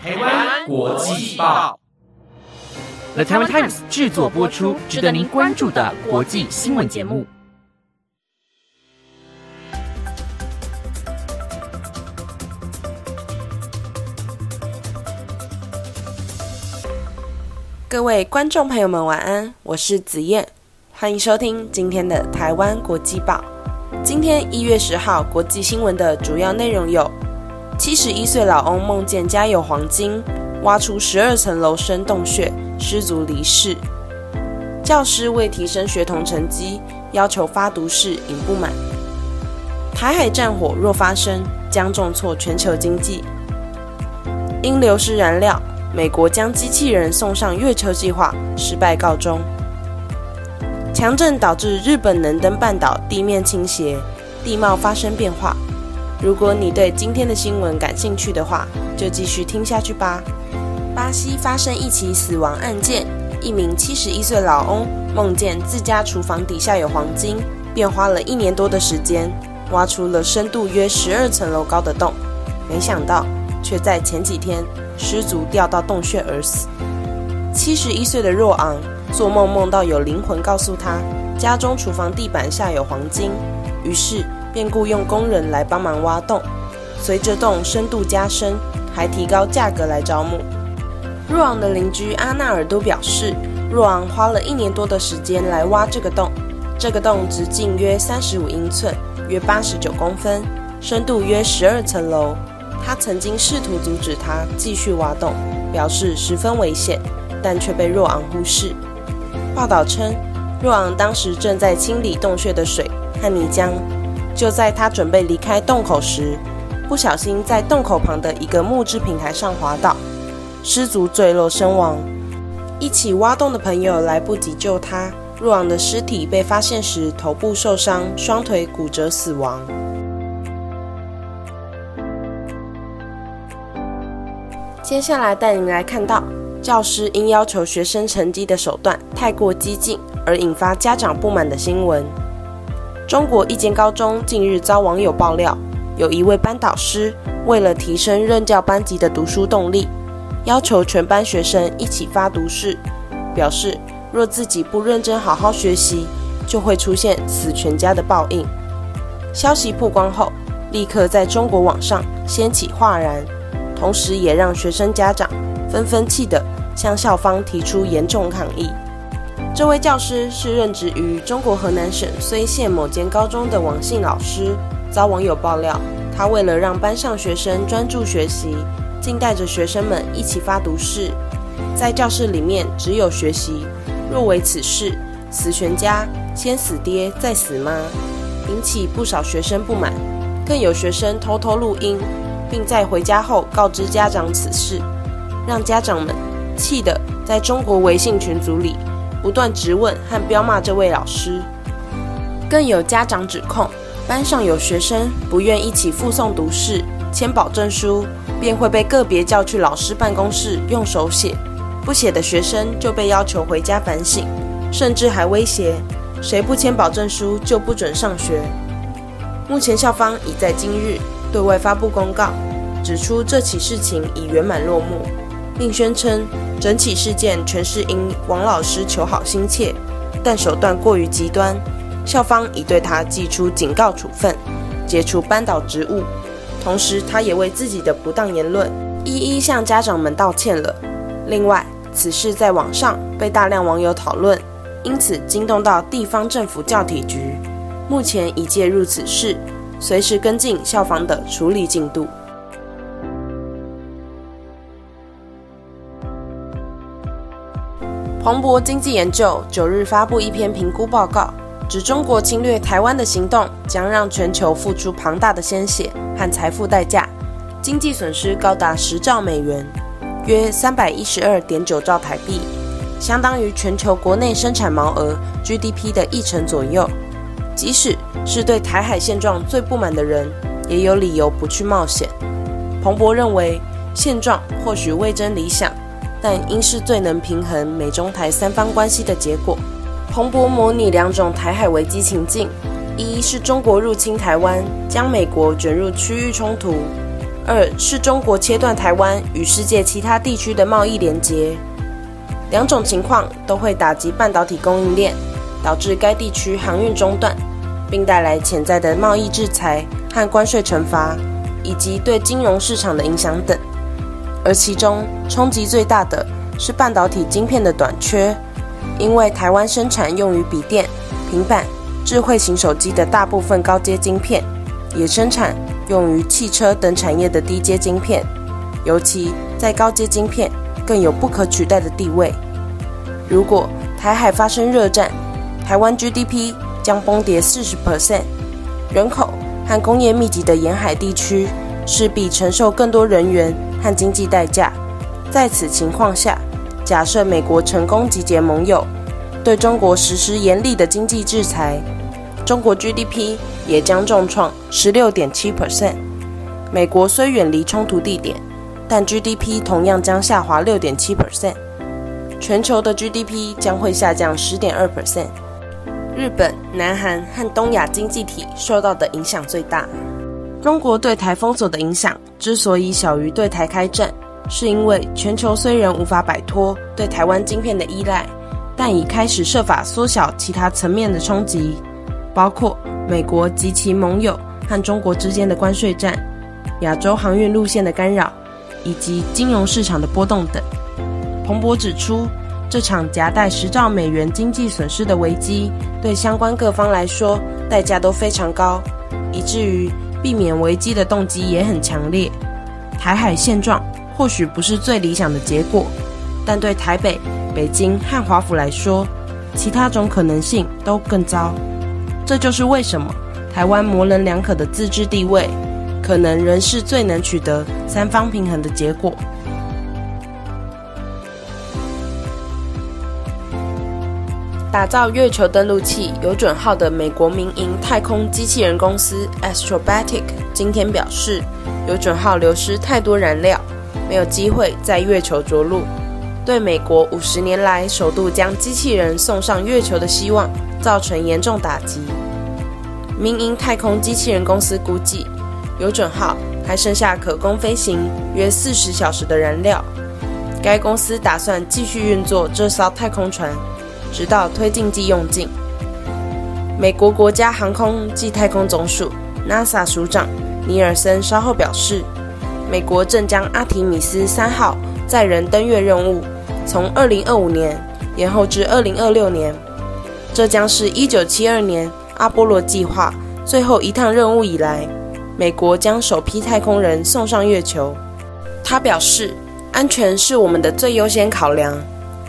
台湾国际报，The Taiwan Times 制作播出，值得您关注的国际新闻节目。各位观众朋友们，晚安，我是子燕，欢迎收听今天的台湾国际报。今天一月十号，国际新闻的主要内容有。七十一岁老翁梦见家有黄金，挖出十二层楼深洞穴，失足离世。教师为提升学童成绩，要求发毒誓引不满。台海战火若发生，将重挫全球经济。因流失燃料，美国将机器人送上月球计划失败告终。强震导致日本能登半岛地面倾斜，地貌发生变化。如果你对今天的新闻感兴趣的话，就继续听下去吧。巴西发生一起死亡案件，一名七十一岁老翁梦见自家厨房底下有黄金，便花了一年多的时间挖出了深度约十二层楼高的洞，没想到却在前几天失足掉到洞穴而死。七十一岁的若昂做梦梦到有灵魂告诉他，家中厨房地板下有黄金，于是。便雇佣工人来帮忙挖洞，随着洞深度加深，还提高价格来招募。若昂的邻居阿纳尔都表示，若昂花了一年多的时间来挖这个洞，这个洞直径约三十五英寸，约八十九公分，深度约十二层楼。他曾经试图阻止他继续挖洞，表示十分危险，但却被若昂忽视。报道称，若昂当时正在清理洞穴的水和泥浆。就在他准备离开洞口时，不小心在洞口旁的一个木质平台上滑倒，失足坠落身亡。一起挖洞的朋友来不及救他，若昂的尸体被发现时，头部受伤，双腿骨折死亡。接下来带您来看到，教师因要求学生成绩的手段太过激进而引发家长不满的新闻。中国一间高中近日遭网友爆料，有一位班导师为了提升任教班级的读书动力，要求全班学生一起发毒誓，表示若自己不认真好好学习，就会出现死全家的报应。消息曝光后，立刻在中国网上掀起哗然，同时也让学生家长纷纷气得向校方提出严重抗议。这位教师是任职于中国河南省睢县某间高中的王姓老师，遭网友爆料，他为了让班上学生专注学习，竟带着学生们一起发毒誓，在教室里面只有学习，若为此事，死全家，先死爹再死妈，引起不少学生不满，更有学生偷偷录音，并在回家后告知家长此事，让家长们气得在中国微信群组里。不断质问和彪骂这位老师，更有家长指控班上有学生不愿一起附送读试、签保证书，便会被个别叫去老师办公室用手写，不写的学生就被要求回家反省，甚至还威胁谁不签保证书就不准上学。目前校方已在今日对外发布公告，指出这起事情已圆满落幕，并宣称。整起事件全是因王老师求好心切，但手段过于极端，校方已对他寄出警告处分，解除班导职务。同时，他也为自己的不当言论一一向家长们道歉了。另外，此事在网上被大量网友讨论，因此惊动到地方政府教体局，目前已介入此事，随时跟进校方的处理进度。彭博经济研究九日发布一篇评估报告，指中国侵略台湾的行动将让全球付出庞大的鲜血和财富代价，经济损失高达十兆美元，约三百一十二点九兆台币，相当于全球国内生产毛额 GDP 的一成左右。即使是对台海现状最不满的人，也有理由不去冒险。彭博认为，现状或许未臻理想。但应是最能平衡美中台三方关系的结果。彭博模拟两种台海危机情境：一是中国入侵台湾，将美国卷入区域冲突；二是中国切断台湾与世界其他地区的贸易连接。两种情况都会打击半导体供应链，导致该地区航运中断，并带来潜在的贸易制裁和关税惩罚，以及对金融市场的影响等。而其中冲击最大的是半导体晶片的短缺，因为台湾生产用于笔电、平板、智慧型手机的大部分高阶晶片，也生产用于汽车等产业的低阶晶片，尤其在高阶晶片。更有不可取代的地位。如果台海发生热战，台湾 GDP 将崩跌四十 percent，人口和工业密集的沿海地区势必承受更多人员和经济代价。在此情况下，假设美国成功集结盟友，对中国实施严厉的经济制裁，中国 GDP 也将重创十六点七 percent。美国虽远离冲突地点。但 GDP 同样将下滑六点七 percent，全球的 GDP 将会下降十点二 percent。日本、南韩和东亚经济体受到的影响最大。中国对台封锁的影响之所以小于对台开战，是因为全球虽然无法摆脱对台湾晶片的依赖，但已开始设法缩小其他层面的冲击，包括美国及其盟友和中国之间的关税战、亚洲航运路线的干扰。以及金融市场的波动等，彭博指出，这场夹带十兆美元经济损失的危机，对相关各方来说代价都非常高，以至于避免危机的动机也很强烈。台海现状或许不是最理想的结果，但对台北、北京和华府来说，其他种可能性都更糟。这就是为什么台湾模棱两可的自治地位。可能仍是最能取得三方平衡的结果。打造月球登陆器有准号的美国民营太空机器人公司 Astrobatic 今天表示，有准号流失太多燃料，没有机会在月球着陆，对美国五十年来首度将机器人送上月球的希望造成严重打击。民营太空机器人公司估计。有准号还剩下可供飞行约四十小时的燃料，该公司打算继续运作这艘太空船，直到推进剂用尽。美国国家航空暨太空总署 NASA 署长尼尔森稍后表示，美国正将阿提米斯三号载人登月任务从二零二五年延后至二零二六年，这将是一九七二年阿波罗计划最后一趟任务以来。美国将首批太空人送上月球。他表示，安全是我们的最优先考量，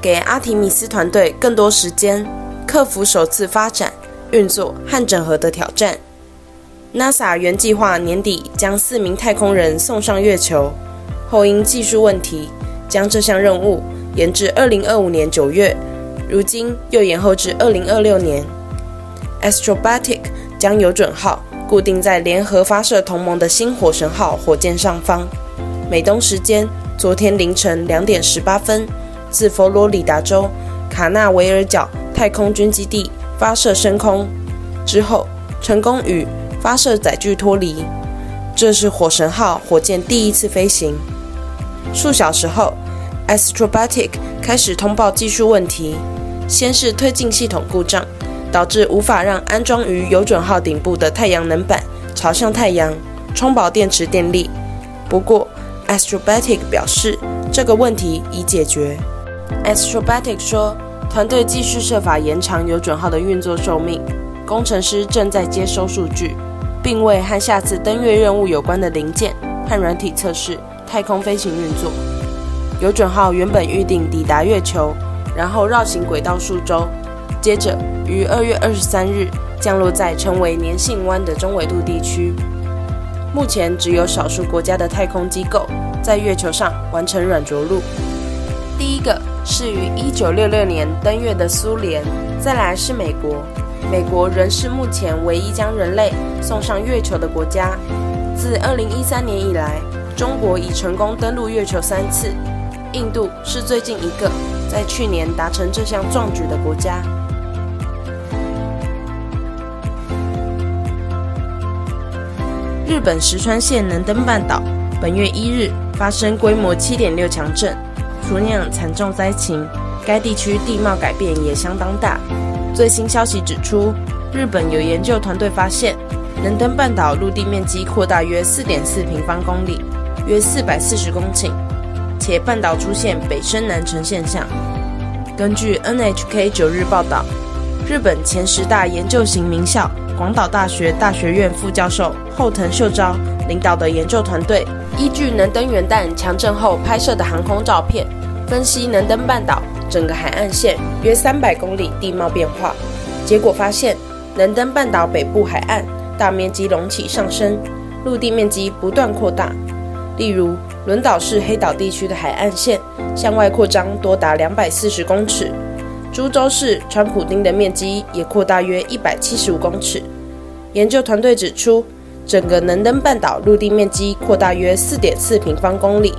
给阿提米斯团队更多时间克服首次发展、运作和整合的挑战。NASA 原计划年底将四名太空人送上月球，后因技术问题将这项任务延至2025年9月，如今又延后至2026年。Astrobatic 将有准号。固定在联合发射同盟的新火神号火箭上方，美东时间昨天凌晨两点十八分，自佛罗里达州卡纳维尔角太空军基地发射升空之后，成功与发射载具脱离。这是火神号火箭第一次飞行。数小时后，Astrobatic 开始通报技术问题，先是推进系统故障。导致无法让安装于有准号顶部的太阳能板朝向太阳，充饱电池电力。不过，Astrobatic 表示这个问题已解决。Astrobatic 说，团队继续设法延长有准号的运作寿命，工程师正在接收数据，并为和下次登月任务有关的零件和软体测试太空飞行运作。有准号原本预定抵达月球，然后绕行轨道数周。接着于二月二十三日降落在称为粘性湾的中纬度地区。目前只有少数国家的太空机构在月球上完成软着陆。第一个是于一九六六年登月的苏联，再来是美国。美国仍是目前唯一将人类送上月球的国家。自二零一三年以来，中国已成功登陆月球三次。印度是最近一个在去年达成这项壮举的国家。日本石川县能登半岛本月一日发生规模七点六强震，除酿惨重灾情，该地区地貌改变也相当大。最新消息指出，日本有研究团队发现，能登半岛陆地面积扩大约四点四平方公里，约四百四十公顷，且半岛出现北升南沉现象。根据 NHK 九日报道，日本前十大研究型名校广岛大学大学院副教授后藤秀昭领导的研究团队，依据能登元旦强震后拍摄的航空照片，分析能登半岛。整个海岸线约三百公里地貌变化，结果发现能登半岛北部海岸大面积隆起上升，陆地面积不断扩大。例如，轮岛市黑岛地区的海岸线向外扩张多达两百四十公尺，株洲市川普町的面积也扩大约一百七十五公尺。研究团队指出，整个能登半岛陆地面积扩大约四点四平方公里，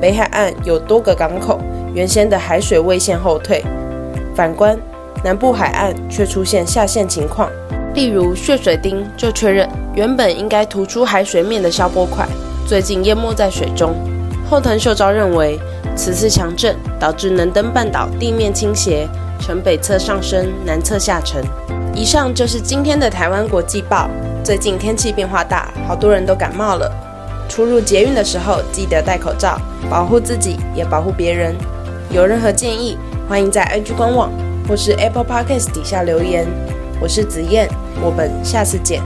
北海岸有多个港口。原先的海水位线后退，反观南部海岸却出现下陷情况。例如血水町就确认，原本应该突出海水面的消波块，最近淹没在水中。后藤秀昭认为，此次强震导致能登半岛地面倾斜，呈北侧上升、南侧下沉。以上就是今天的台湾国际报。最近天气变化大，好多人都感冒了。出入捷运的时候记得戴口罩，保护自己也保护别人。有任何建议，欢迎在 IG 官网或是 Apple Podcast 底下留言。我是子燕，我们下次见。